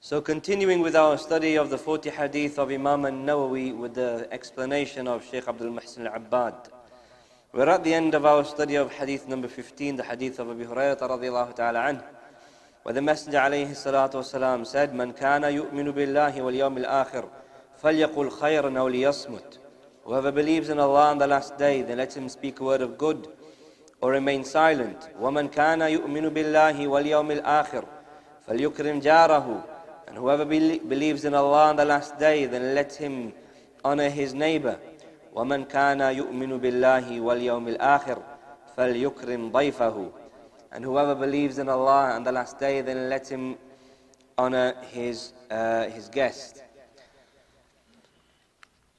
So continuing with our study of the 40 hadith of Imam al-Nawawi with the explanation of Shaykh Abdul Muhsin al-Abbad. We're at the end of our study of hadith number 15, the hadith of Abu Hurairah radiallahu ta'ala anhu, where the Messenger alayhi salatu wasalam said, من كان يؤمن بالله واليوم الآخر فليقل خيرا أو ليصمت. Whoever believes in Allah on the last day, then let him speak a word of good or remain silent. ومن كان يؤمن بالله واليوم الآخر فليكرم جاره and whoever be- believes in Allah on the last day, then let him honor his neighbor. وَمَنْ كَانَ يُؤْمِنُ بِاللَّهِ وَالْيَوْمِ الْآخِرِ فَلْيُكْرِمْ ضَيْفَهُ And whoever believes in Allah on the last day, then let him honor his, uh, his guest.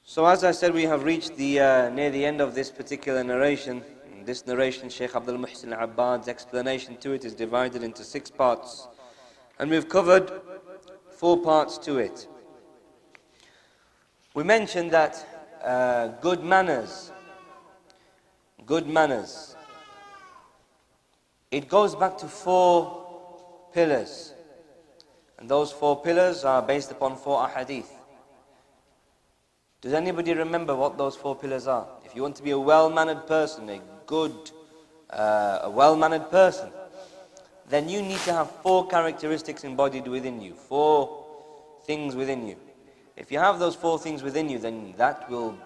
So as I said, we have reached the, uh, near the end of this particular narration. This narration, Shaykh Abdul Muhsin al-Abbad's explanation to it is divided into six parts. And we've covered four parts to it. We mentioned that uh, good manners, good manners, it goes back to four pillars. And those four pillars are based upon four ahadith. Does anybody remember what those four pillars are? If you want to be a well mannered person, a good, uh, a well mannered person, then you need to have four characteristics embodied within you, four things within you. If you have those four things within you, then that will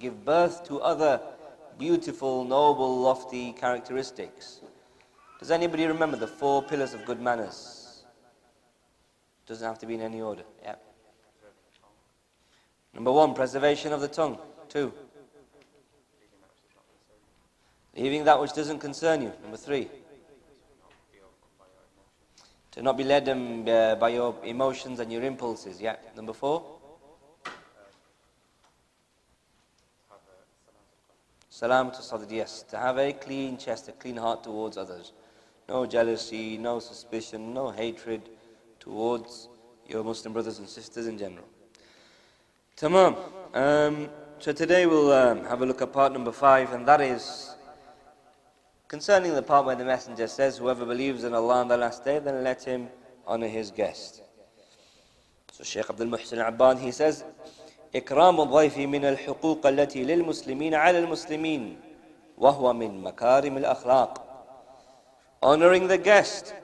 give birth to other beautiful, noble, lofty characteristics. Does anybody remember the four pillars of good manners? Doesn't have to be in any order. Yeah. Number one, preservation of the tongue. Two, leaving that which doesn't concern you. Number three, to not be led um, uh, by your emotions and your impulses. Yeah. Number four. Salam to Sadr, yes. To have a clean chest, a clean heart towards others. No jealousy, no suspicion, no hatred towards your Muslim brothers and sisters in general. Tamam. Um, so today we'll um, have a look at part number five, and that is Concerning the part where the Messenger says, Whoever believes in Allah on the last day, then let him honor his guest. So Shaykh Abdul Muhsin Abbad, he says, إكرام الضيف من الحقوق التي للمسلمين على المسلمين وهو من مكارم الأخلاق Honoring the guest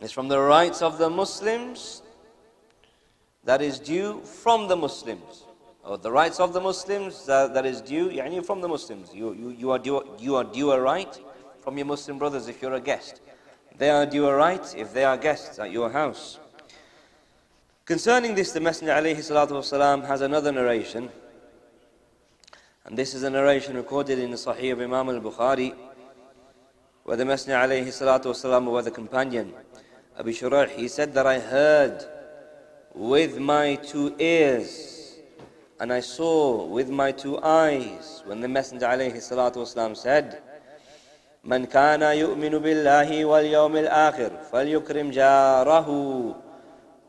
is from the rights of the Muslims that is due from the Muslims or the rights of the Muslims that, that is due يعني from the Muslims. You, you, you, are due, you are due a right from your Muslim brothers if you're a guest. They are due a right if they are guests at your house. Concerning this, the Messenger والسلام, has another narration. And this is a narration recorded in the Sahih of Imam al Bukhari, where the Messenger والسلام, was the companion, Abi Shurayh, he said that I heard with my two ears and I saw with my two eyes when the Messenger alayhi salatu wasalam said, من كان يؤمن بالله واليوم الآخر فليكرم جاره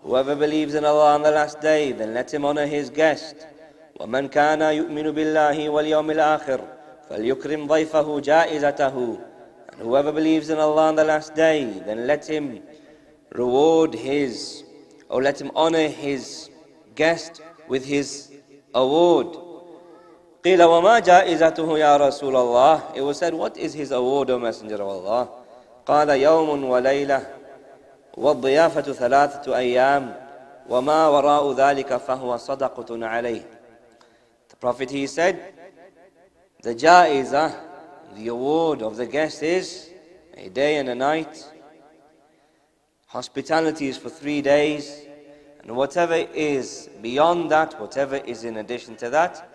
Whoever believes in Allah on the last day, then let him honor his guest. ومن كان يؤمن بالله واليوم الآخر فليكرم ضيفه جائزته And whoever believes in Allah on the last day, then let him reward his, or let him honor his guest with his award. قيل وما جائزته يا رسول الله It was said, what is his award, O Messenger of Allah? قال يوم وليلة والضيافة ثلاثة أيام وما وراء ذلك فهو صدقة عليه The Prophet he said, the jaiza, the award of the guest is a day and a night. Hospitality is for three days. And whatever is beyond that, whatever is in addition to that,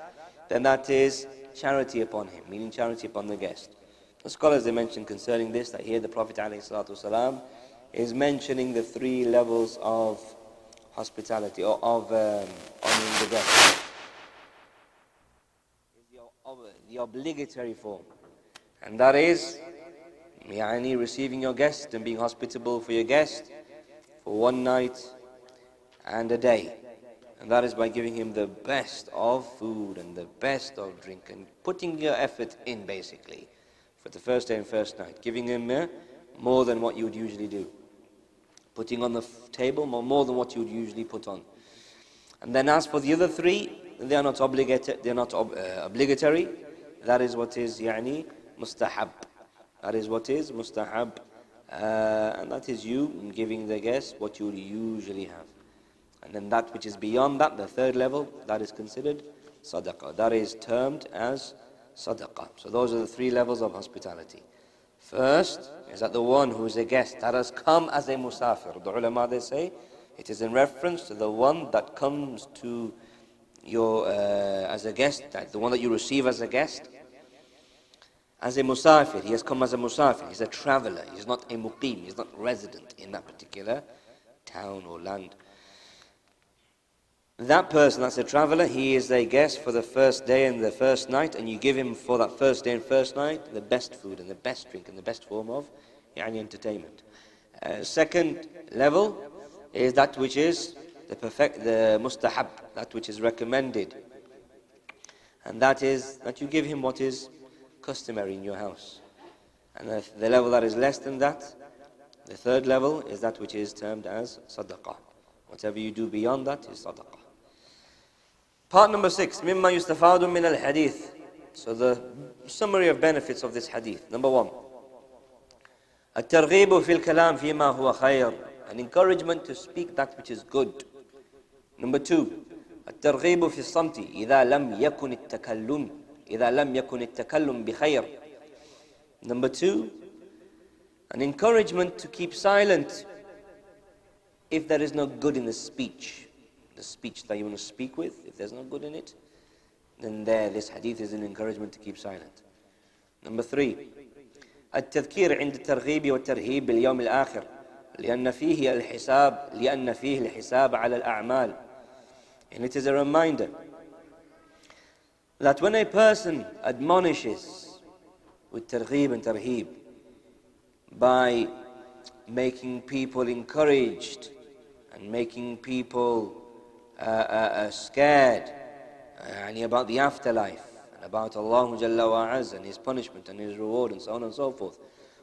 then that is charity upon him, meaning charity upon the guest. The scholars they mention concerning this that here the Prophet ﷺ is mentioning the three levels of hospitality or of um, honoring the guest. The obligatory form, and that is yani, receiving your guest and being hospitable for your guest for one night and a day. And that is by giving him the best of food and the best of drink and putting your effort in basically for the first day and first night. Giving him uh, more than what you would usually do. Putting on the f- table more, more than what you would usually put on. And then as for the other three, they are not obligated, they are not ob- uh, obligatory. That is what is يعني mustahab. That is what is mustahab. Uh, and that is you giving the guest what you would usually have. And then that which is beyond that, the third level, that is considered sadaqah. That is termed as sadaqah. So those are the three levels of hospitality. First is that the one who is a guest that has come as a musafir. The ulama they say it is in reference to the one that comes to your uh, as a guest, the one that you receive as a guest. As a musafir, he has come as a musafir. He's a traveler. He's not a muqim. He's not resident in that particular town or land. That person that's a traveler, he is a guest for the first day and the first night, and you give him for that first day and first night the best food and the best drink and the best form of yani, entertainment. Uh, second level is that which is the perfect, the mustahab, that which is recommended. And that is that you give him what is customary in your house. And the, the level that is less than that, the third level is that which is termed as sadaqah. Whatever you do beyond that is sadaqah. Part number six, مما يستفاد من الحديث. So the summary of benefits of this hadith. Number one, الترغيب في الكلام فيما هو خير. An encouragement to speak that which is good. Number two, الترغيب في الصمت إذا لم يكن التكلم إذا لم يكن التكلم بخير. Number two, an encouragement to keep silent if there is no good in the speech the speech that you want to speak with, if there's no good in it, then there, this hadith is an encouragement to keep silent. Number three, التذكير عند الترغيب والترهيب باليوم الآخر لأن فيه الحساب لأن فيه الحساب على الأعمال and it is a reminder that when a person admonishes with targhib and tarhib by making people encouraged and making people uh, uh, uh, scared uh, about the afterlife and about Allah and His punishment and His reward and so on and so forth.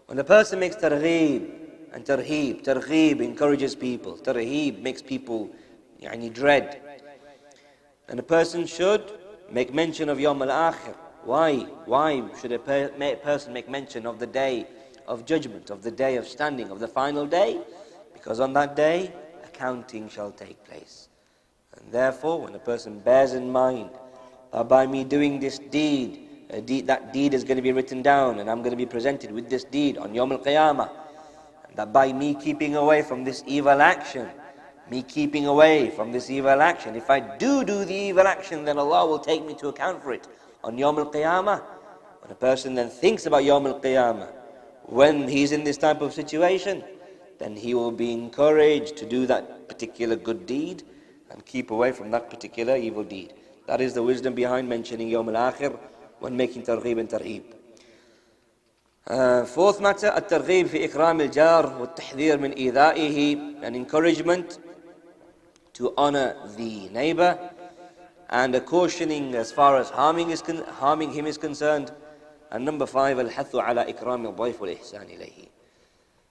When a person makes targheeb and tarheeb, targheeb encourages people, tarheeb makes people yani, dread, And a person should make mention of Yawm al-Akhir. Why? Why should a per person make mention of the day of judgment, of the day of standing, of the final day? Because on that day, accounting shall take place. Therefore, when a person bears in mind that by me doing this deed, deed, that deed is going to be written down and I'm going to be presented with this deed on Yom Al Qiyamah, that by me keeping away from this evil action, me keeping away from this evil action, if I do do the evil action, then Allah will take me to account for it on Yom Al Qiyamah. When a person then thinks about Yom Al Qiyamah, when he's in this type of situation, then he will be encouraged to do that particular good deed and keep away from that particular evil deed. That is the wisdom behind mentioning Yawm al-Akhir when making targhib and tarhib. Uh, fourth matter, الترغيب في إكرام الجار والتحذير من إيذائه an encouragement to honor the neighbor and a cautioning as far as harming, is harming him is concerned. And number five, الحث على إكرام الضيف والإحسان إليه.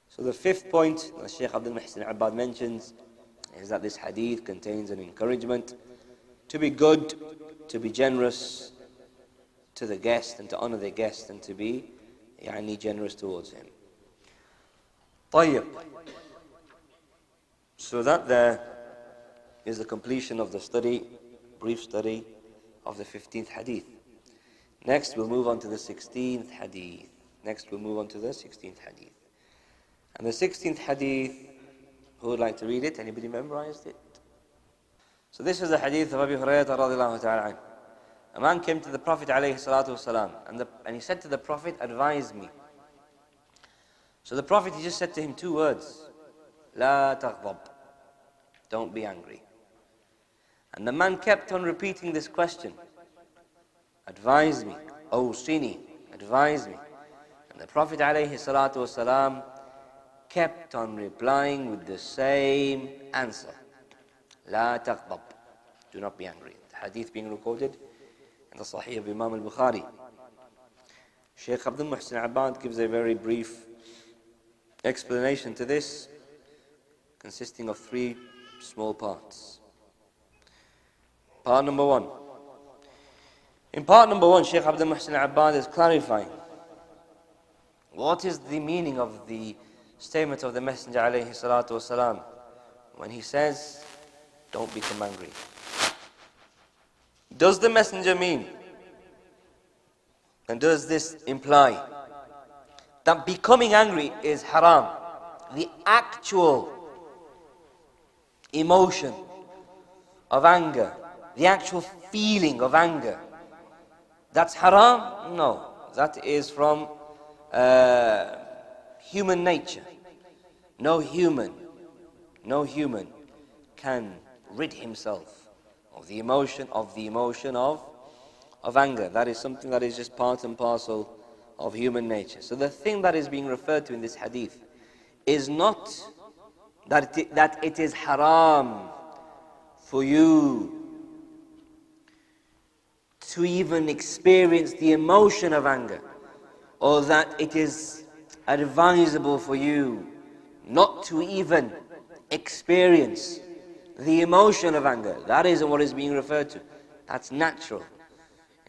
So the fifth point, as Sheikh Abdul Muhsin Abbad mentions, is that this hadith contains an encouragement to be good, to be generous to the guest and to honor the guest and to be يعني, generous towards him. طيب. So that there is the completion of the study, brief study of the 15th hadith. Next we'll move on to the 16th hadith. Next we'll move on to the 16th hadith. And the 16th hadith who would like to read it? Anybody memorized it? So this is the hadith of Abu Hurairah radiallahu ta'ala A man came to the Prophet alayhi and, the, and he said to the Prophet, advise me. So the Prophet, he just said to him two words. La taghdab. Don't be angry. And the man kept on repeating this question. Advise me. Oh, Sini, advise me. And the Prophet alayhi salatu wasalam, kept on replying with the same answer. La taghdab. Do not be angry. The hadith being recorded in the Sahih of Imam al-Bukhari. Sheikh Abdul Muhsin Abad gives a very brief explanation to this, consisting of three small parts. Part number one. In part number one, Sheikh Abdul Muhsin Abad is clarifying what is the meaning of the statement of the Messenger alayhi salatu wasalam when he says, Don't become angry. Does the Messenger mean, and does this imply, that becoming angry is haram? The actual emotion of anger the actual feeling of anger. That's haram? No. That is from uh, human nature. No human, no human can rid himself of the emotion of the emotion of of anger. That is something that is just part and parcel of human nature. So the thing that is being referred to in this hadith is not that it, that it is haram for you to even experience the emotion of anger, or that it is advisable for you not to even experience the emotion of anger. That isn't what is being referred to. That's natural.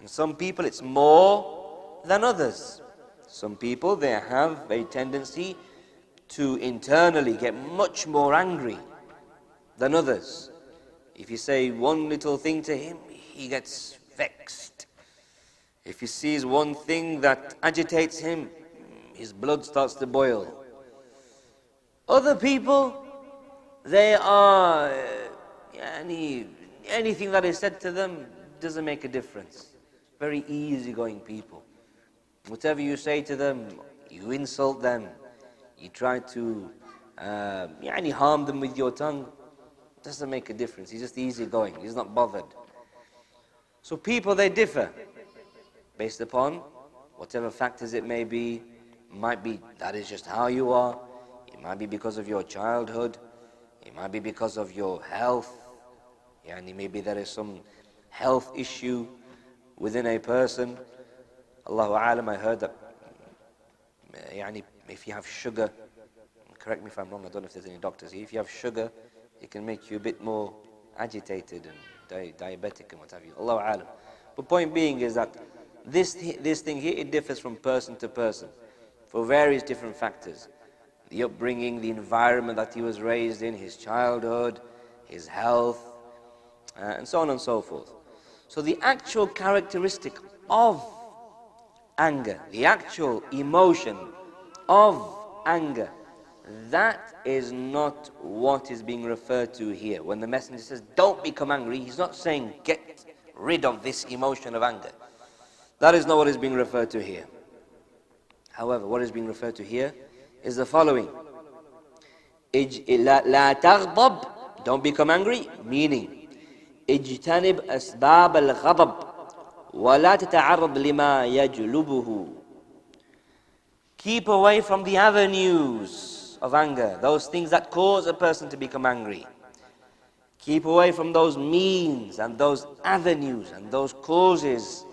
In some people, it's more than others. Some people, they have a tendency to internally get much more angry than others. If you say one little thing to him, he gets vexed. If he sees one thing that agitates him, his blood starts to boil. Other people, they are, any, anything that is said to them doesn't make a difference. Very easygoing people. Whatever you say to them, you insult them, you try to uh, harm them with your tongue, doesn't make a difference. He's just easygoing, he's not bothered. So people, they differ based upon whatever factors it may be. Might be that is just how you are. It might be because of your childhood. It might be because of your health. Yani maybe there is some health issue within a person. Allahu alam, I heard that mm, yani if you have sugar, correct me if I'm wrong, I don't know if there's any doctors here, if you have sugar, it can make you a bit more agitated and di diabetic and what have you. Allah alam. But point being is that this, this thing here, it differs from person to person for various different factors. The upbringing, the environment that he was raised in, his childhood, his health, uh, and so on and so forth. So the actual characteristic of anger, the actual emotion of anger, that is not what is being referred to here. When the messenger says, Don't become angry, he's not saying, Get rid of this emotion of anger. That is not what is being referred to here. However, what is being referred to here is the following لا تغضب Don't become angry, meaning اجتنب أسباب الغضب ولا تتعرض لما يجلبه Keep away from the avenues of anger, those things that cause a person to become angry. Keep away from those means and those avenues and those causes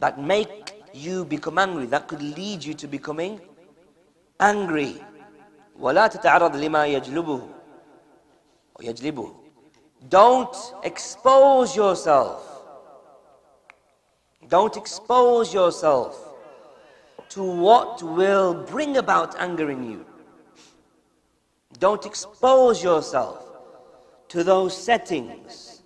that make you become angry, that could lead you to becoming angry. ولا تتعرض لما يجلبه ويجلبه Don't expose yourself. Don't expose yourself to what will bring about anger in you. Don't expose yourself to those settings,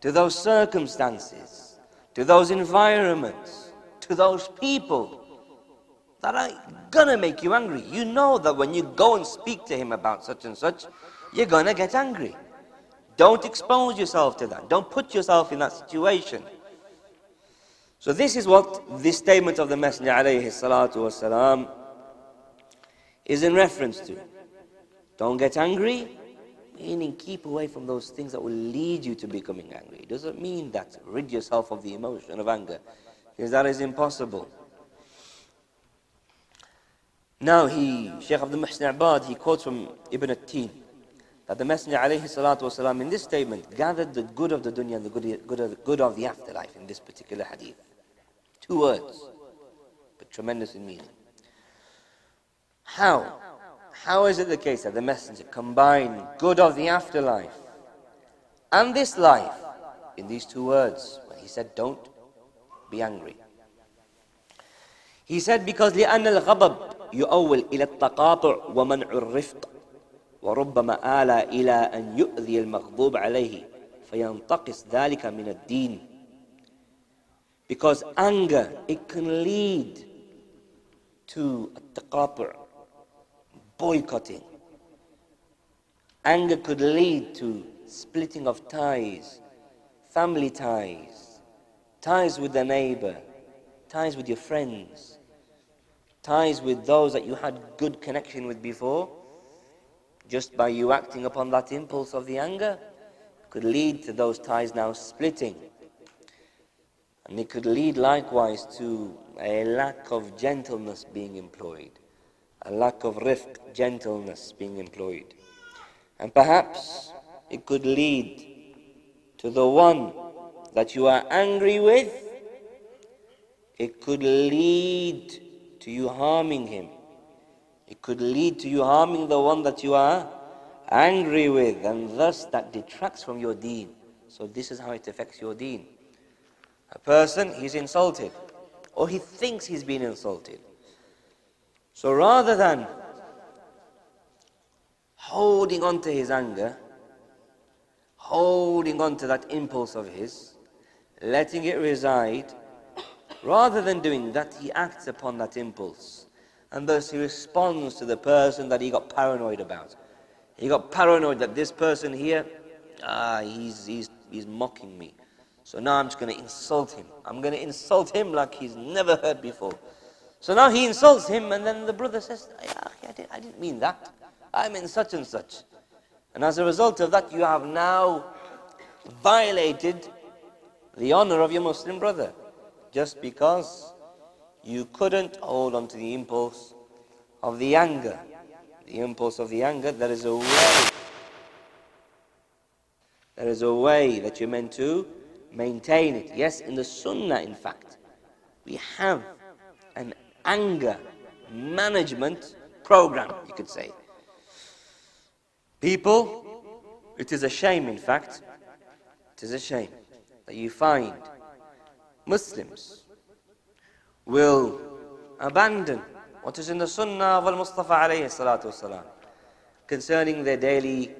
to those circumstances, to those environments, to those people that are gonna make you angry. You know that when you go and speak to him about such and such, you're gonna get angry. Don't expose yourself to that. Don't put yourself in that situation. So this is what this statement of the Messenger alayhi is in reference to. Don't get angry, meaning keep away from those things that will lead you to becoming angry. It doesn't mean that rid yourself of the emotion of anger, because that is impossible. Now he, Shaykh Abdul Muhsin Abad, he quotes from Ibn at-Tin that the Messenger alayhi salatu wasalam in this statement gathered the good of the dunya and the good, good, of, good of the afterlife in this particular hadith. Two words, but tremendous in meaning. How? How is it the case that the Messenger combined good of the afterlife and this life in these two words when he said, Don't be angry? He said, Because لأن الغضب يؤول إلى التقاطع ومنع الرفق وربما آل إلى أن يؤذي المغضوب عليه فينتقص ذلك من الدين because anger it can lead to التقاطع boycotting anger could lead to splitting of ties family ties ties with the neighbor ties with your friends ties with those that you had good connection with before, just by you acting upon that impulse of the anger, could lead to those ties now splitting. And it could lead likewise to a lack of gentleness being employed, a lack of rifq, gentleness being employed. And perhaps it could lead to the one that you are angry with, it could lead to you harming him. It could lead to you harming the one that you are angry with, and thus that detracts from your deen. So, this is how it affects your deen. A person, he's insulted, or he thinks he's been insulted. So, rather than holding on to his anger, holding on to that impulse of his, letting it reside, Rather than doing that, he acts upon that impulse. And thus he responds to the person that he got paranoid about. He got paranoid that this person here, ah, he's, he's, he's mocking me. So now I'm just going to insult him. I'm going to insult him like he's never heard before. So now he insults him, and then the brother says, I didn't, I didn't mean that. I meant such and such. And as a result of that, you have now violated the honor of your Muslim brother just because you couldn't hold on to the impulse of the anger. The impulse of the anger, there is a way. There is a way that you're meant to maintain it. Yes, in the Sunnah, in fact, we have an anger management program, you could say. People, it is a shame, in fact, it is a shame that you find Muslims will abandon what is in the Sunnah of Al-Mustafa alayhi salatu wasalam concerning their daily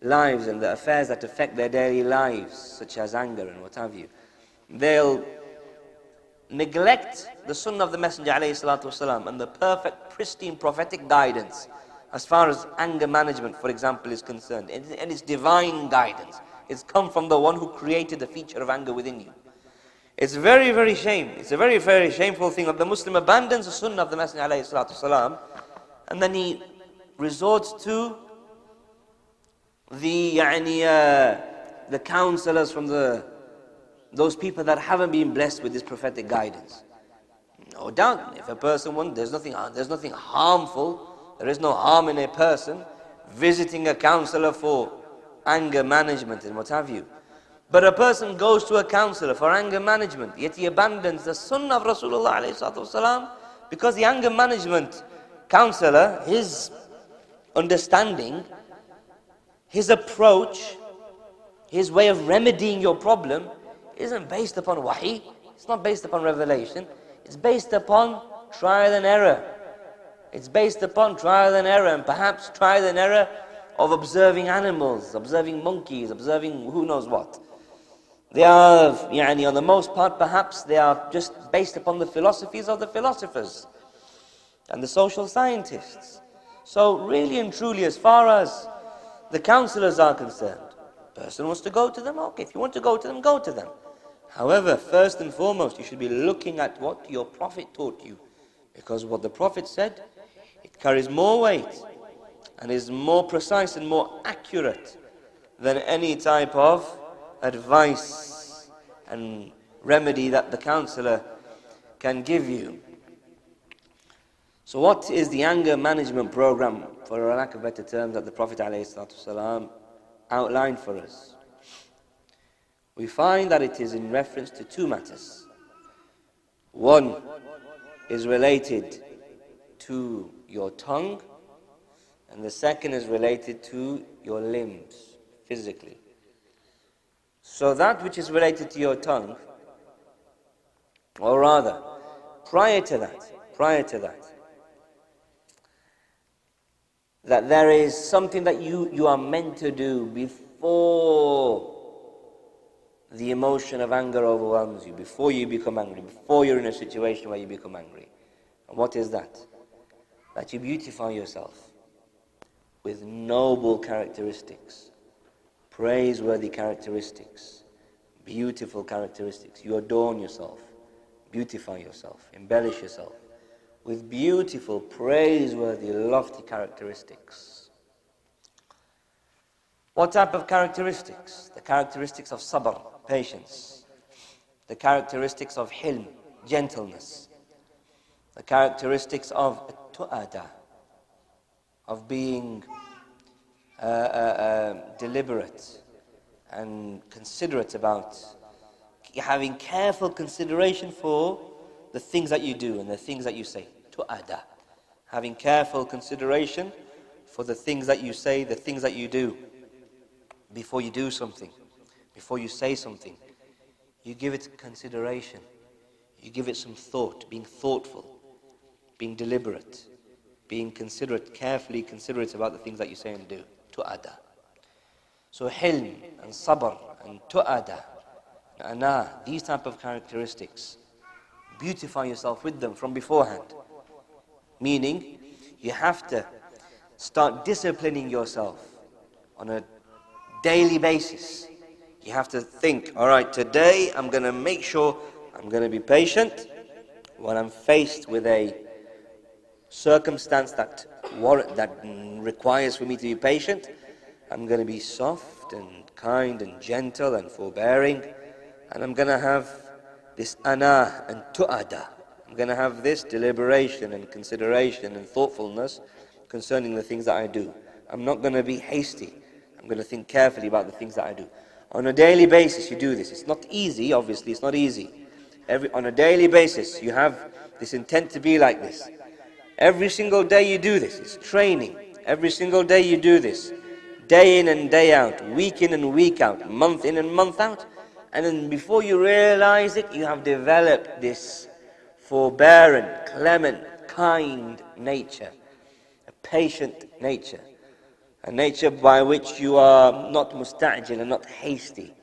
lives and the affairs that affect their daily lives, such as anger and what have you. They'll neglect the Sunnah of the Messenger wasalam and the perfect, pristine prophetic guidance as far as anger management, for example, is concerned. And it's divine guidance. It's come from the one who created the feature of anger within you. It's very, very shame. It's a very, very shameful thing that the Muslim abandons the sunnah of the Messenger والسلام, and then he resorts to the, يعني, uh, the counselors from the, those people that haven't been blessed with this prophetic guidance. No doubt, if a person wants, there's nothing, there's nothing harmful, there is no harm in a person visiting a counselor for anger management and what have you. But a person goes to a counselor for anger management, yet he abandons the sunnah of Rasulullah because the anger management counselor, his understanding, his approach, his way of remedying your problem isn't based upon wahi, it's not based upon revelation, it's based upon trial and error. It's based upon trial and error, and perhaps trial and error of observing animals, observing monkeys, observing who knows what. They are, yani, on the most part, perhaps they are just based upon the philosophies of the philosophers and the social scientists. So, really and truly, as far as the counselors are concerned, person wants to go to them, okay. If you want to go to them, go to them. However, first and foremost, you should be looking at what your Prophet taught you. Because what the Prophet said, it carries more weight and is more precise and more accurate than any type of advice and remedy that the counselor can give you. So, what is the anger management program, for a lack of better terms, that the Prophet ﷺ outlined for us? We find that it is in reference to two matters. One is related to your tongue, and the second is related to your limbs, physically. So, that which is related to your tongue, or rather, prior to that, prior to that, that there is something that you, you are meant to do before the emotion of anger overwhelms you, before you become angry, before you're in a situation where you become angry. And what is that? That you beautify yourself with noble characteristics, praiseworthy characteristics, beautiful characteristics. You adorn yourself, beautify yourself, embellish yourself with beautiful, praiseworthy, lofty characteristics. What type of characteristics? The characteristics of sabr, patience. The characteristics of hilm, gentleness. The characteristics of tu'ada, of being uh, uh, uh, deliberate and considerate about having careful consideration for the things that you do and the things that you say. Tu'ada, Having careful consideration for the things that you say, the things that you do. Before you do something, before you say something, you give it consideration. You give it some thought, being thoughtful, being deliberate, being considerate, carefully considerate about the things that you say and do. Tu'ada. So hilm and sabr and tu'ada, ana, these type of characteristics beautify yourself with them from beforehand. Meaning, you have to start disciplining yourself on a daily basis. You have to think, all right, today I'm going to make sure I'm going to be patient when I'm faced with a circumstance that warrant, that requires for me to be patient. I'm going to be soft and kind and gentle and forbearing, and I'm going to have this ana and tu'ada. I'm going to have this deliberation and consideration and thoughtfulness concerning the things that I do. I'm not going to be hasty. I'm going to think carefully about the things that I do. On a daily basis, you do this. It's not easy, obviously, it's not easy. Every, on a daily basis, you have this intent to be like this. Every single day you do this. It's training. Every single day you do this. Day in and day out, week in and week out, month in and month out. And then before you realize it, you have developed this forbearing, clement, kind nature, a patient nature, a nature by which you are not musta'jil and not hasty.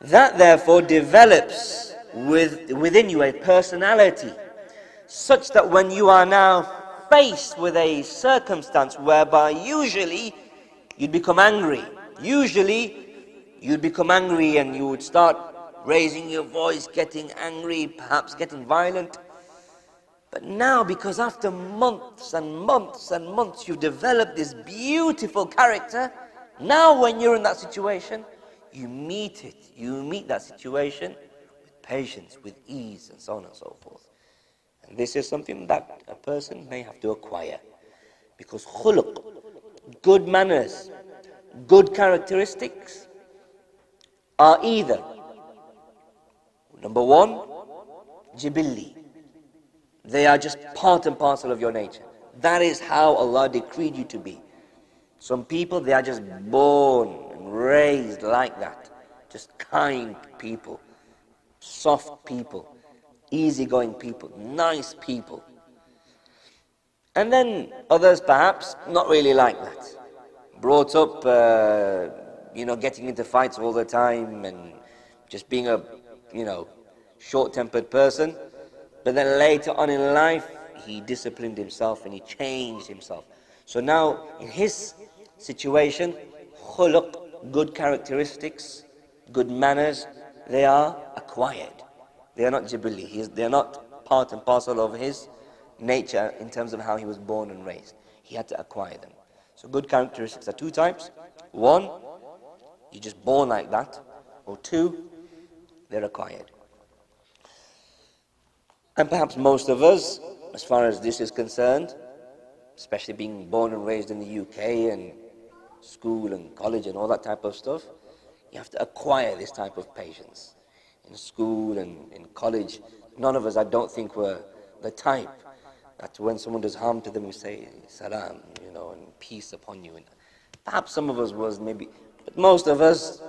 That therefore develops with, within you a personality such that when you are now faced with a circumstance whereby usually you'd become angry, usually you'd become angry and you would start raising your voice, getting angry, perhaps getting violent. But now, because after months and months and months you've developed this beautiful character, now when you're in that situation, you meet it. You meet that situation with patience, with ease, and so on and so forth. This is something that a person may have to acquire. Because khuluq, good manners, good characteristics, are either number one, jibilli. They are just part and parcel of your nature. That is how Allah decreed you to be. Some people, they are just born and raised like that. Just kind people, soft people, easygoing people, nice people. And then others, perhaps, not really like that. Brought up. Uh, you know, getting into fights all the time and just being a, you know, short-tempered person. But then later on in life, he disciplined himself and he changed himself. So now, in his situation, khuluq, good characteristics, good manners, they are acquired. They are not jibilli. They are not part and parcel of his nature in terms of how he was born and raised. He had to acquire them. So good characteristics are two types. One, you're just born like that. Or two, they're acquired. And perhaps most of us, as far as this is concerned, especially being born and raised in the UK and school and college and all that type of stuff, you have to acquire this type of patience. In school and in college, none of us, I don't think, were the type that when someone does harm to them, we say, salam, you know, and peace upon you. And perhaps some of us was maybe, but most of us,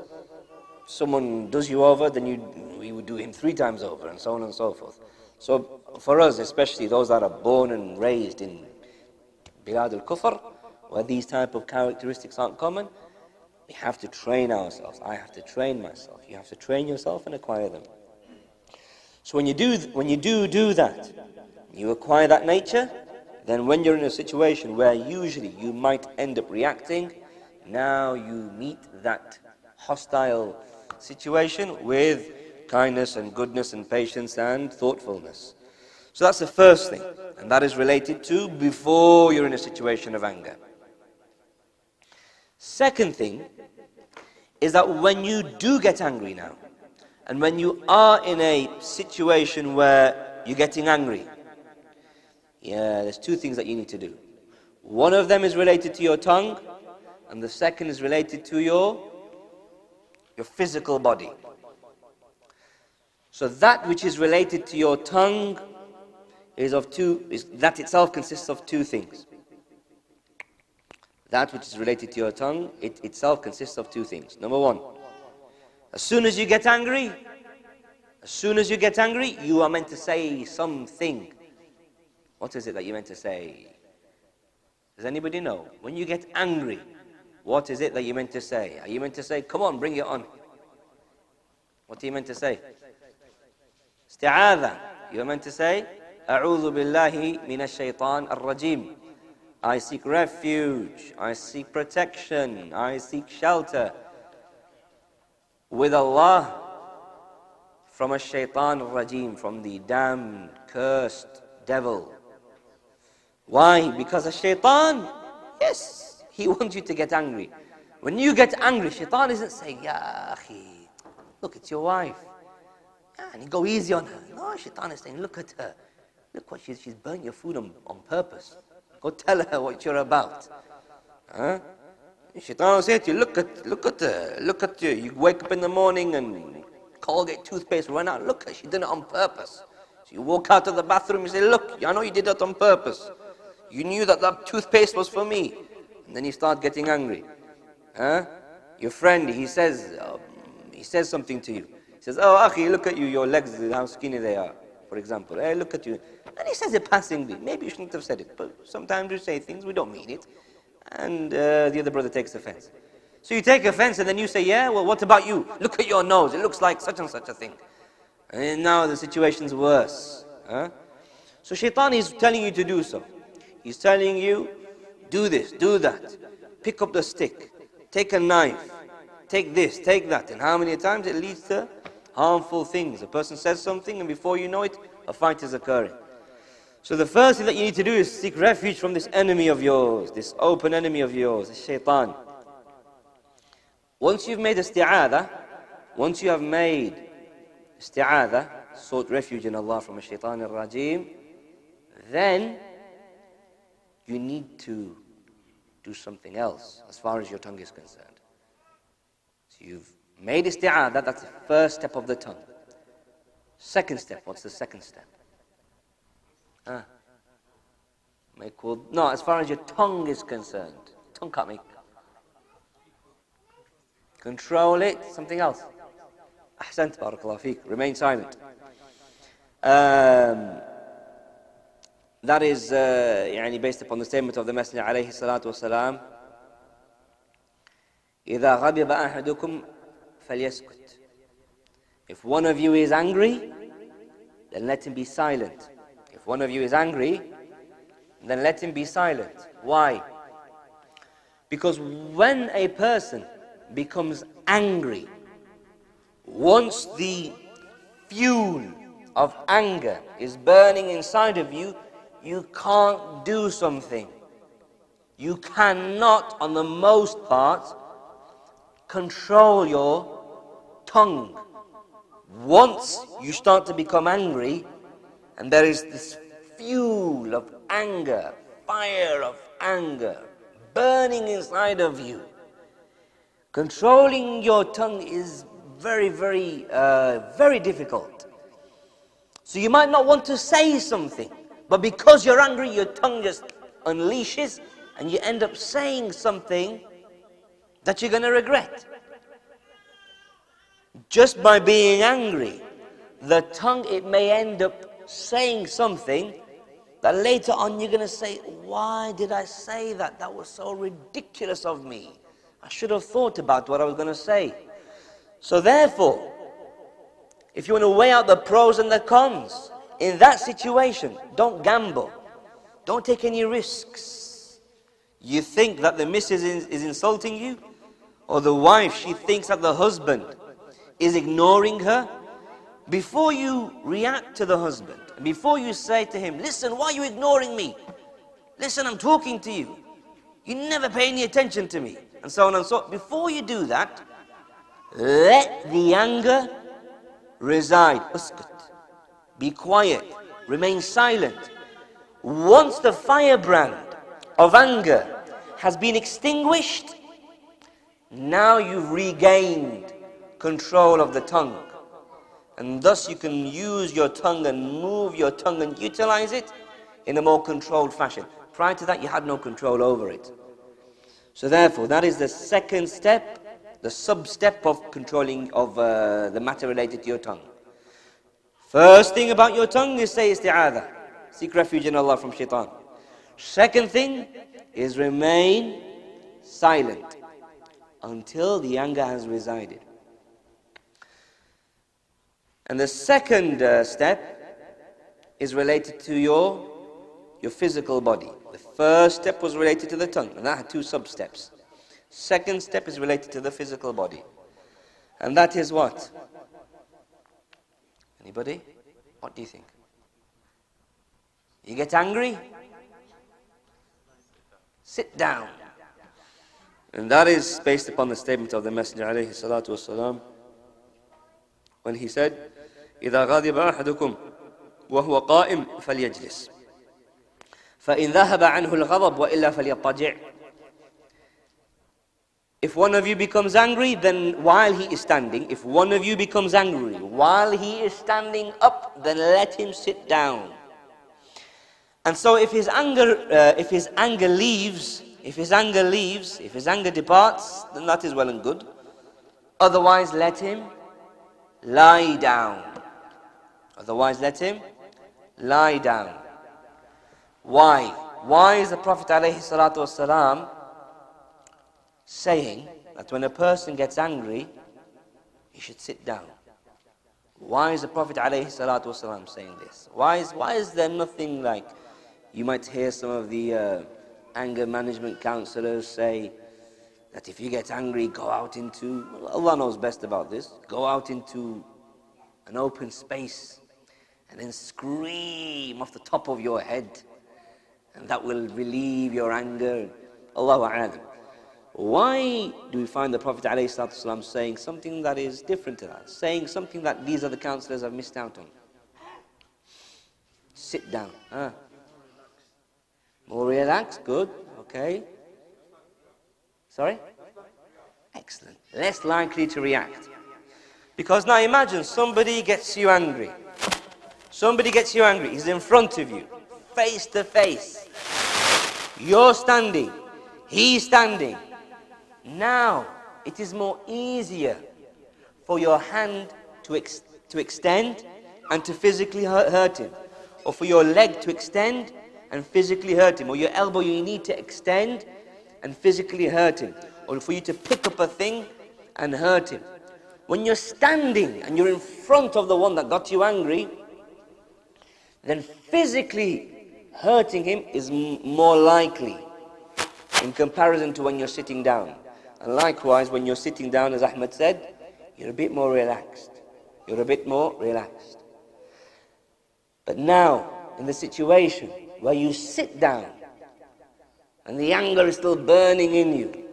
someone does you over, then you, we would do him three times over, and so on and so forth. So for us, especially those that are born and raised in Bilad al-Kufr, where these type of characteristics aren't common, we have to train ourselves. I have to train myself. You have to train yourself and acquire them. So when you do, when you do do that, you acquire that nature, then when you're in a situation where usually you might end up reacting, now you meet that hostile situation with kindness and goodness and patience and thoughtfulness. So that's the first thing, and that is related to before you're in a situation of anger. Second thing is that when you do get angry now, and when you are in a situation where you're getting angry, yeah, there's two things that you need to do. One of them is related to your tongue, and the second is related to your, your physical body. So that which is related to your tongue is of two, is, that itself consists of two things That which is related to your tongue, it itself consists of two things. Number one, as soon as you get angry, as soon as you get angry, you are meant to say something. What is it that you're meant to say? Does anybody know? When you get angry, what is it that you're meant to say? Are you meant to say, come on, bring it on? What are you meant to say? Isti'adha. You're meant to say, أعوذ بالله من الشيطان الرجيم. I seek refuge. I seek protection. I seek shelter with Allah from a shaitan rajim, from the damned, cursed devil. Why? Because a shaitan, yes, he wants you to get angry. When you get angry, shaitan isn't saying, Ya akhi, look, it's your wife. And go easy on her. No, shaitan is saying, look at her. Look what she's, she's burnt your food on, on purpose. Go tell her what you're about. Huh? Shaitan will say to you, look at, look at her, look at you. You wake up in the morning and Colgate toothpaste run out. Look, she did it on purpose. So you walk out of the bathroom, you say, look, I know you did that on purpose. You knew that that toothpaste was for me. And then you start getting angry. Huh? Your friend, he says, um, he says something to you. He says, oh, Akhi, look at you, your legs, how skinny they are, for example. I look at you. And he says it passingly. Maybe you shouldn't have said it, but sometimes we say things, we don't mean it. And uh, the other brother takes offense. So you take offense and then you say, yeah, well, what about you? Look at your nose. It looks like such and such a thing. And now the situation's worse. Huh? So shaitan is telling you to do so. He's telling you, do this, do that. Pick up the stick. Take a knife. Take this, take that. And how many times it leads to harmful things. A person says something and before you know it, a fight is occurring. So the first thing that you need to do is seek refuge from this enemy of yours, this open enemy of yours, the shaitan. Once you've made isti'adha, once you have made isti'adha, sought refuge in Allah from a shaitan al-rajim, then you need to do something else as far as your tongue is concerned. So you've Made isti'adah, that's the first step of the tongue. Second step, what's the second step? Ah. Make wudu. No, as far as your tongue is concerned, tongue can't make. Control it, something else. Ahsant, barakallah fik. Remain silent. Um, that is uh, based upon the statement of the Messenger عليه الصلاة والسلام إذا غضب أحدكم فليسكت If one of you is angry, then let him be silent one of you is angry, then let him be silent. Why? Because when a person becomes angry, once the fuel of anger is burning inside of you, you can't do something. You cannot, on the most part, control your tongue. Once you start to become angry, and there is this fuel of anger, fire of anger, burning inside of you, controlling your tongue is very, very, uh, very difficult. So you might not want to say something, but because you're angry, your tongue just unleashes and you end up saying something that you're going to regret. Just by being angry, the tongue, it may end up saying something that later on you're going to say, Why did I say that? That was so ridiculous of me. I should have thought about what I was going to say. So, therefore, if you want to weigh out the pros and the cons, in that situation, don't gamble. Don't take any risks. You think that the missus is, is insulting you, or the wife, she thinks that the husband is ignoring her. Before you react to the husband, before you say to him, Listen, why are you ignoring me? Listen, I'm talking to you. You never pay any attention to me. And so on and so on. Before you do that, let the anger reside. Be quiet. Remain silent. Once the firebrand of anger has been extinguished, now you've regained control of the tongue. And thus you can use your tongue and move your tongue and utilize it in a more controlled fashion. Prior to that, you had no control over it. So therefore, that is the second step, the sub-step of controlling of uh, the matter related to your tongue. First thing about your tongue is say isti'adha. Seek refuge in Allah from shaitan. Second thing is remain silent until the anger has resided. And the second uh, step is related to your, your physical body. The first step was related to the tongue, and that had two sub steps. Second step is related to the physical body. And that is what? Anybody? What do you think? You get angry? Sit down. And that is based upon the statement of the Messenger alayhi when he said, إذا غضب أحدكم وهو قائم فليجلس فإن ذهب عنه الغضب وإلا فليضطجع If one of you becomes angry, then while he is standing, if one of you becomes angry while he is standing up, then let him sit down. And so if his anger, uh, if his anger leaves, if his anger leaves, if his anger departs, then that is well and good. Otherwise, let him lie down. Otherwise, let him lie down. Why? Why is the Prophet ﷺ saying that when a person gets angry, he should sit down? Why is the Prophet ﷺ saying this? Why is, why is there nothing like, you might hear some of the uh, anger management counselors say that if you get angry, go out into, Allah knows best about this, go out into an open space and then scream off the top of your head, and that will relieve your anger. Allahu. Why do we find the Prophet ﷺ saying something that is different to that? Saying something that these other counselors have missed out on? Sit down. Huh? More relaxed? Good. Okay. Sorry? Excellent. Less likely to react. Because now imagine somebody gets you angry. Somebody gets you angry, he's in front of you, face to face. You're standing, he's standing. Now, it is more easier for your hand to, ex- to extend and to physically hurt, hurt him, or for your leg to extend and physically hurt him, or your elbow you need to extend and physically hurt him, or for you to pick up a thing and hurt him. When you're standing and you're in front of the one that got you angry, then physically hurting him is more likely in comparison to when you're sitting down. And likewise, when you're sitting down, as Ahmed said, you're a bit more relaxed. You're a bit more relaxed. But now, in the situation where you sit down, and the anger is still burning in you,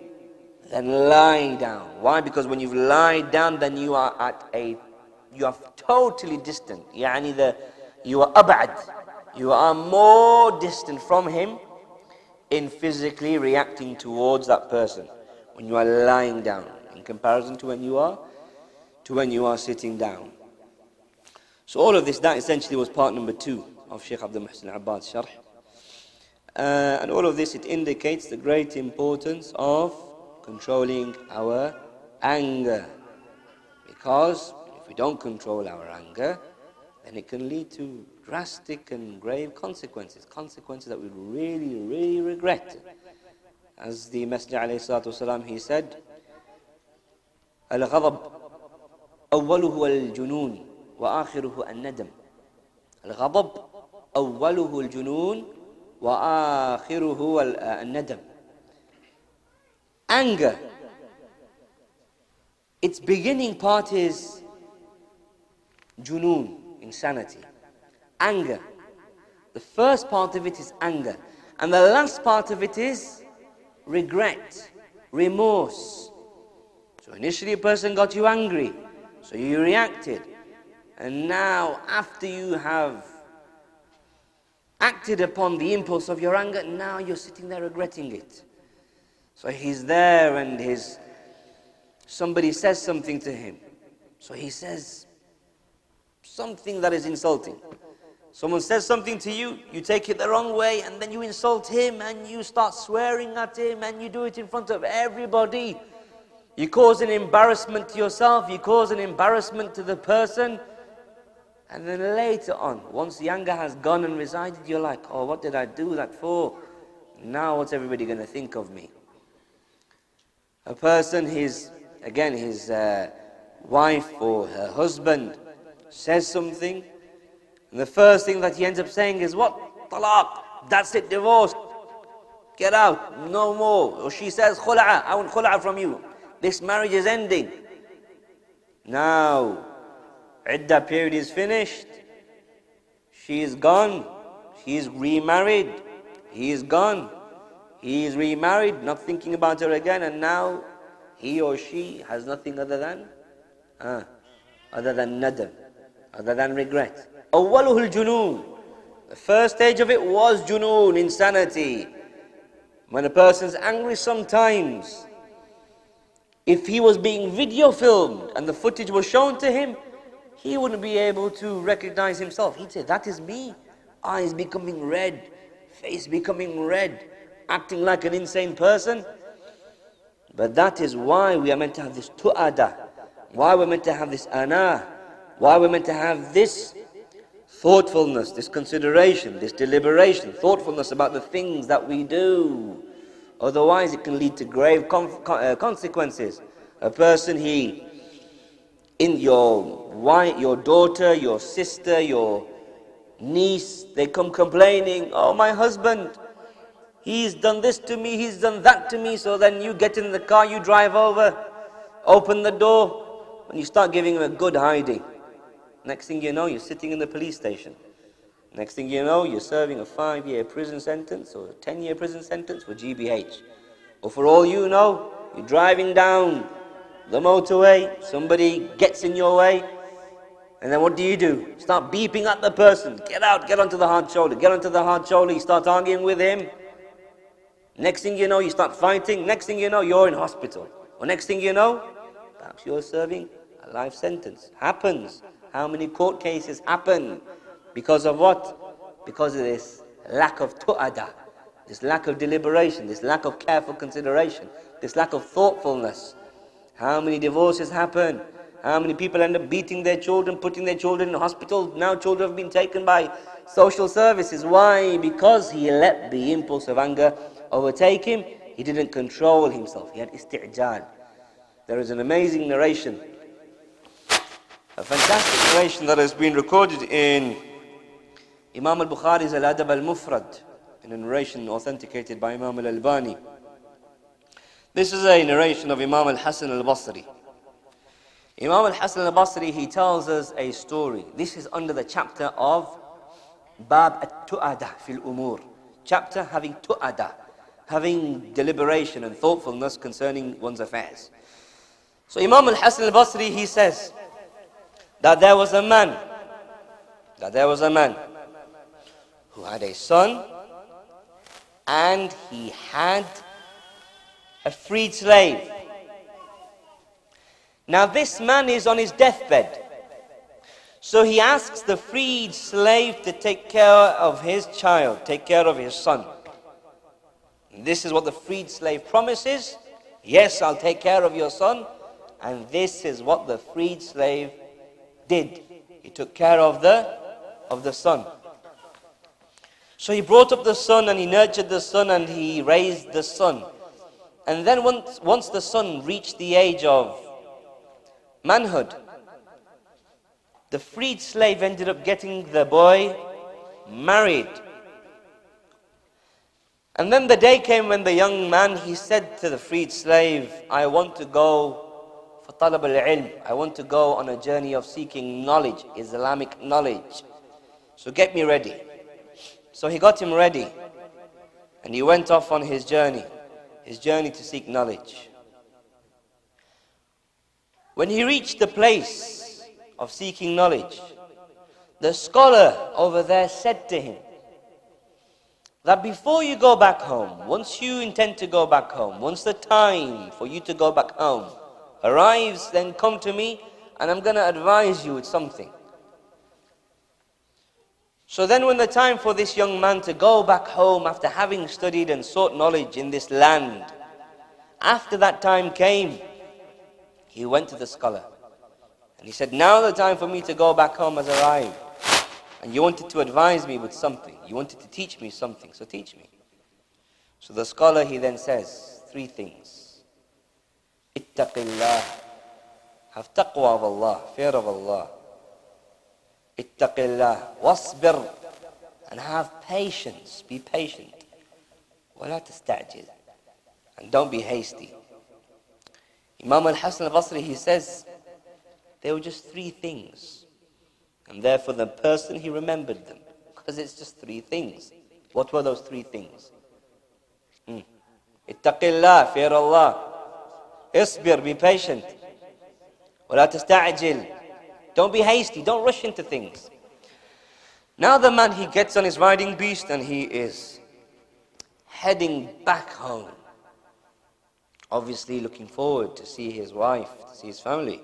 then lie down. Why? Because when you've lied down, then you are at a, you are totally distant. Yani the, you are abad. You are more distant from him in physically reacting towards that person when you are lying down in comparison to when you are to when you are sitting down. So all of this, that essentially was part number two of Sheikh Abdul Muhsin Abbad's Sharh. Uh, and all of this, it indicates the great importance of controlling our anger. Because if we don't control our anger, then it can lead to drastic and grave consequences, consequences that we really, really regret. As the Messenger والسلام, he said, الغضب أوله الجنون وآخره الندم الغضب أوله الجنون وآخره الندم Anger its beginning part is junun, insanity. Anger. The first part of it is anger. And the last part of it is regret, remorse. So initially a person got you angry, so you reacted. And now, after you have acted upon the impulse of your anger, now you're sitting there regretting it. So he's there and his somebody says something to him. So he says something that is insulting. Someone says something to you, you take it the wrong way, and then you insult him and you start swearing at him and you do it in front of everybody. You cause an embarrassment to yourself, you cause an embarrassment to the person. And then later on, once the anger has gone and resided, you're like, oh, what did I do that for? Now, what's everybody going to think of me? A person, his, again, his uh, wife or her husband says something, and the first thing that he ends up saying is, What? Talaq. That's it, divorce. Get out. No more. Or she says, Khula'a. I want khula'a from you. This marriage is ending. Now, idda period is finished. She is gone. She is remarried. He is gone. He is remarried, not thinking about her again, and now he or she has nothing other than, uh, other than nadam, other than regret. أوله الجنون. The first stage of it was junoon, insanity. When a person's angry sometimes, if he was being video filmed and the footage was shown to him, he wouldn't be able to recognize himself. He'd say, That is me. Eyes becoming red, face becoming red, acting like an insane person. But that is why we are meant to have this tu'ada, why we're meant to have this ana, why we're meant to have this thoughtfulness, this consideration, this deliberation, thoughtfulness about the things that we do. Otherwise, it can lead to grave uh, consequences. A person, he, in your wife, your daughter, your sister, your niece, they come complaining, oh, my husband, he's done this to me, he's done that to me. So then you get in the car, you drive over, open the door, and you start giving him a good hiding. Next thing you know, you're sitting in the police station. Next thing you know, you're serving a five year prison sentence or a 10 year prison sentence for GBH. Or for all you know, you're driving down the motorway, somebody gets in your way, and then what do you do? Start beeping at the person. Get out, get onto the hard shoulder, get onto the hard shoulder, you start arguing with him. Next thing you know, you start fighting. Next thing you know, you're in hospital. Or next thing you know, perhaps you're serving a life sentence. Happens. How many court cases happen because of what? Because of this lack of tu'ada, this lack of deliberation, this lack of careful consideration, this lack of thoughtfulness. How many divorces happen? How many people end up beating their children, putting their children in hospital? Now children have been taken by social services. Why? Because he let the impulse of anger overtake him. He didn't control himself. He had isti'jal. There is an amazing narration a fantastic narration that has been recorded in Imam al-Bukhari's Al-Adab al-Mufrad, in a narration authenticated by Imam al-Albani. This is a narration of Imam al-Hasan al-Basri. Imam al-Hasan al-Basri, he tells us a story. This is under the chapter of Bab at-Tu'ada fil umur. Chapter having tu'ada, having deliberation and thoughtfulness concerning one's affairs. So Imam al-Hasan al-Basri, he says that there was a man, that there was a man who had a son and he had a freed slave. Now this man is on his deathbed. So he asks the freed slave to take care of his child, take care of his son. And this is what the freed slave promises. Yes, I'll take care of your son. And this is what the freed slave did. He took care of the, of the son. So he brought up the son and he nurtured the son and he raised the son. And then once, once the son reached the age of manhood, the freed slave ended up getting the boy married. And then the day came when the young man, he said to the freed slave, I want to go for talab al-ilm. I want to go on a journey of seeking knowledge, Islamic knowledge. So get me ready. So he got him ready. And he went off on his journey, his journey to seek knowledge. When he reached the place of seeking knowledge. The scholar over there said to him that before you go back home, once you intend to go back home, once the time for you to go back home arrives, then come to me and I'm going to advise you with something. So then, when the time for this young man to go back home after having studied and sought knowledge in this land, after that time came, he went to the scholar. And he said, Now the time for me to go back home has arrived. And you wanted to advise me with something. You wanted to teach me something, so teach me. So the scholar, he then says three things. Ittaqillah. Have taqwa of Allah, fear of Allah. Ittaqillah. Wasbir. And have patience. Be patient. ولا تستعجل. And don't be hasty. Imam al-Hasan al-Basri, he says, they were just three things. And therefore, the person, he remembered them. Because it's just three things. What were those three things? Hmm. Ittaqillah, fear Allah. Isbir, be patient. ولا تستعجل. Don't be hasty, don't rush into things. Now the man, he gets on his riding beast and he is heading back home. Obviously looking forward to see his wife, to see his family.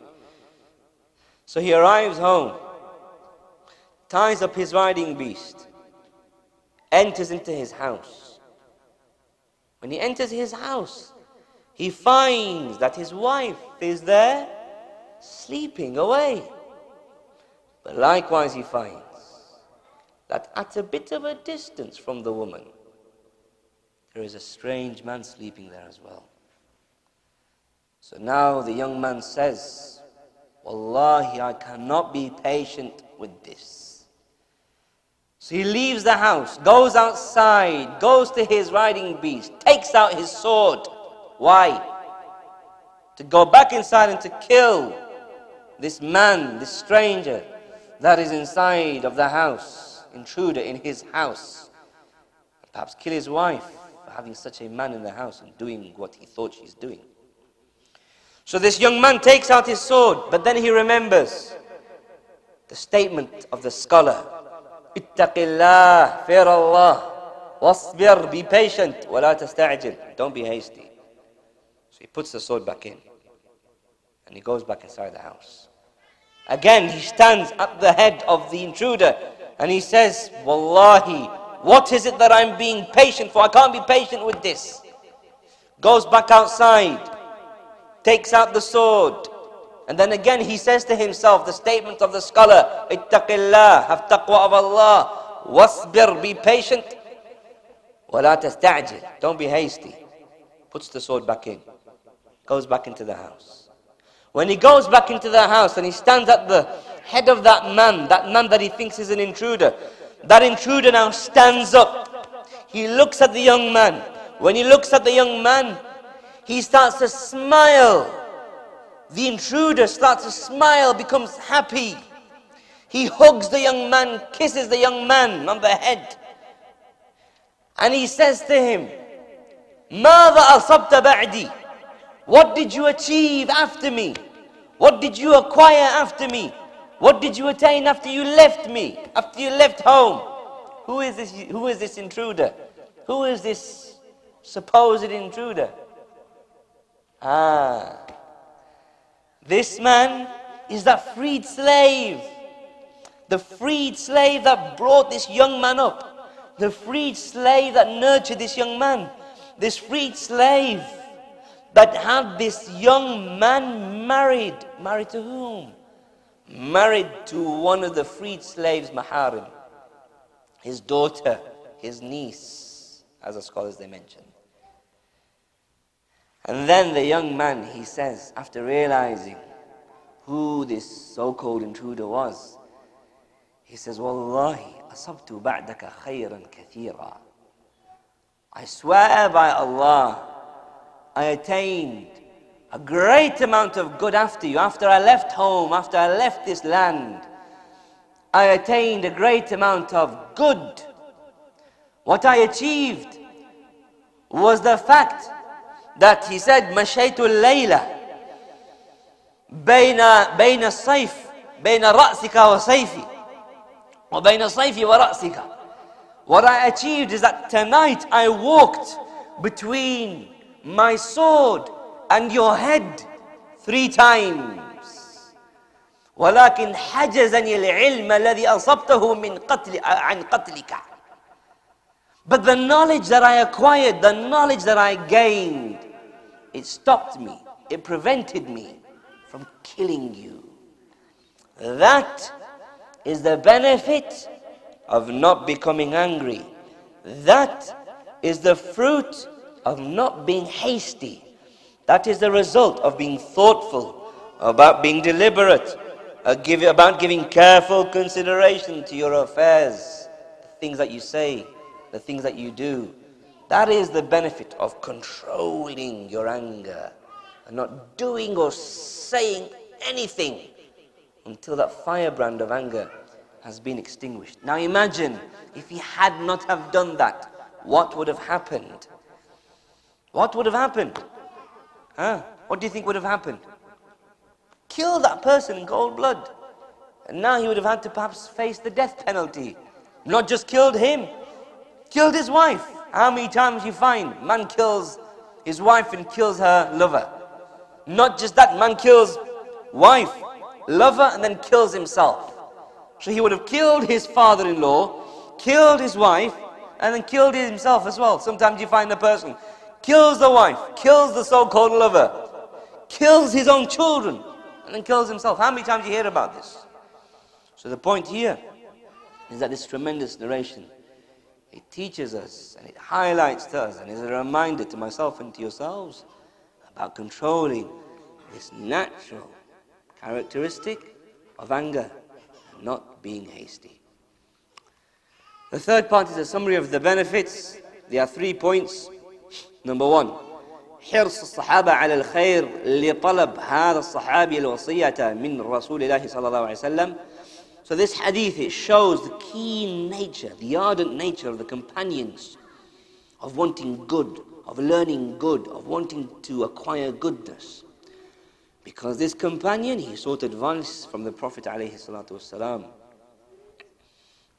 So he arrives home, ties up his riding beast, enters into his house. When he enters his house, he finds that his wife is there sleeping away. But likewise, he finds that at a bit of a distance from the woman, there is a strange man sleeping there as well. So now the young man says, Wallahi, I cannot be patient with this. So he leaves the house, goes outside, goes to his riding beast, takes out his sword. Why? To go back inside and to kill this man, this stranger that is inside of the house, intruder in his house. Perhaps kill his wife for having such a man in the house and doing what he thought she's doing. So this young man takes out his sword, but then he remembers the statement of the scholar. Ittaqillah, fear Allah. Wasbir, be patient. Wala tasta'jil. Don't be hasty. So he puts the sword back in. And he goes back inside the house. Again, he stands at the head of the intruder and he says, Wallahi, what is it that I'm being patient for? I can't be patient with this. Goes back outside takes out the sword. And then again he says to himself the statement of the scholar, Ittaqillah, have taqwa of Allah, wasbir, be patient, wala tasta'jil, don't be hasty. Puts the sword back in, goes back into the house. When he goes back into the house and he stands at the head of that man, that man that he thinks is an intruder, that intruder now stands up. He looks at the young man. When he looks at the young man, he starts to smile. The intruder starts to smile, becomes happy. He hugs the young man, kisses the young man on the head. And he says to him, ماذا أصبت بعدي what did you achieve after me? What did you acquire after me? What did you attain after you left me? After you left home? Who is this, who is this intruder? Who is this supposed intruder? Ah, this man is that freed slave. The freed slave that brought this young man up. The freed slave that nurtured this young man. This freed slave that had this young man married. Married to whom? Married to one of the freed slaves' maharim. His daughter, his niece, as the scholars they mention. And then the young man, he says, after realizing who this so-called intruder was, he says, Wallahi, asabtu ba'daka khayran kathira. I swear by Allah, I attained a great amount of good after you. After I left home, after I left this land, I attained a great amount of good. What I achieved was the fact that he said, مشيت الليلة بين بين الصيف بين رأسك وسيفي وبين الصيف ورأسك What I achieved is that tonight I walked between my sword and your head three times. ولكن حجزني العلم الذي أصبته من قتل عن قتلك. But the knowledge that I acquired, the knowledge that I gained, it stopped me. It prevented me from killing you. That is the benefit of not becoming angry. That is the fruit of not being hasty. That is the result of being thoughtful, about being deliberate, uh, about giving careful consideration to your affairs, the things that you say, the things that you do. That is the benefit of controlling your anger and not doing or saying anything until that firebrand of anger has been extinguished. Now imagine if he had not have done that, what would have happened? What would have happened? Huh? What do you think would have happened? Kill that person in cold blood. And now he would have had to perhaps face the death penalty. Not just killed him, killed his wife. How many times you find man kills his wife and kills her lover? Not just that, man kills wife, lover, and then kills himself. So he would have killed his father-in-law, killed his wife, and then killed himself as well. Sometimes you find a person kills the wife, kills the so-called lover, kills his own children, and then kills himself. How many times you hear about this? So the point here is that this tremendous narration, it teaches us and it highlights to us and is a reminder to myself and to yourselves about controlling this natural characteristic of anger and not being hasty. The third part is a summary of the benefits. There are three points. Number one, حرص الصحابة على الخير لطلب هذا الصحابي الوصية من رسول الله صلى الله عليه وسلم. So this hadith, it shows the keen nature, the ardent nature of the companions of wanting good, of learning good, of wanting to acquire goodness. Because this companion, he sought advice from the Prophet عليه الصلاة والسلام.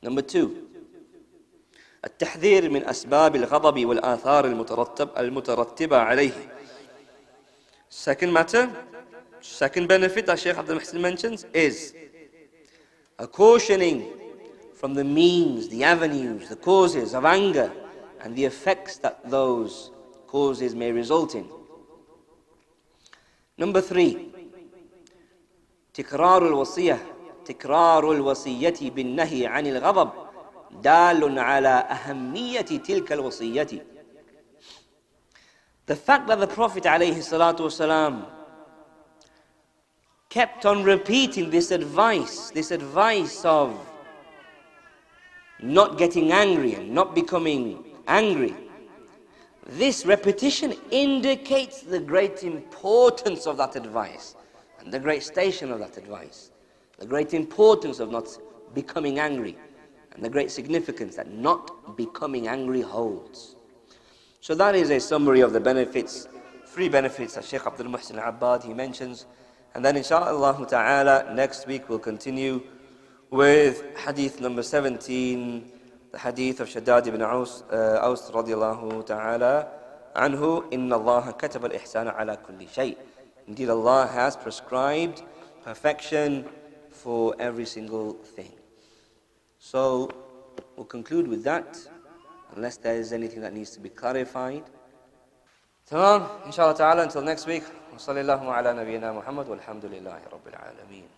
Number two, التحذير من أسباب الغضب والآثار المترتب المترتبة عليه. Second matter, second benefit that Sheikh Abdul Muhsin mentions is a cautioning from the means, the avenues, the causes of anger and the effects that those causes may result in. Number three, تكرار الوصية تكرار الوصية بالنهي عن الغضب دال على أهمية تلك الوصية The fact that the Prophet عليه الصلاة والسلام kept on repeating this advice, this advice of not getting angry and not becoming angry. This repetition indicates the great importance of that advice and the great station of that advice, the great importance of not becoming angry, and the great significance that not becoming angry holds. So that is a summary of the benefits, three benefits that Sheikh Abdul Muhsin Abbad he mentions. And then inshallah ta'ala next week we'll continue with hadith number 17, the hadith of Shaddad ibn Aus, uh, Aus radiallahu ta'ala anhu, Inna Allah kataba al-ihsana ala kulli shay. Indeed Allah has prescribed perfection for every single thing. So we'll conclude with that, unless there is anything that needs to be clarified. تمام إن شاء الله تعالى until next week وصلى الله على نبينا محمد والحمد لله رب العالمين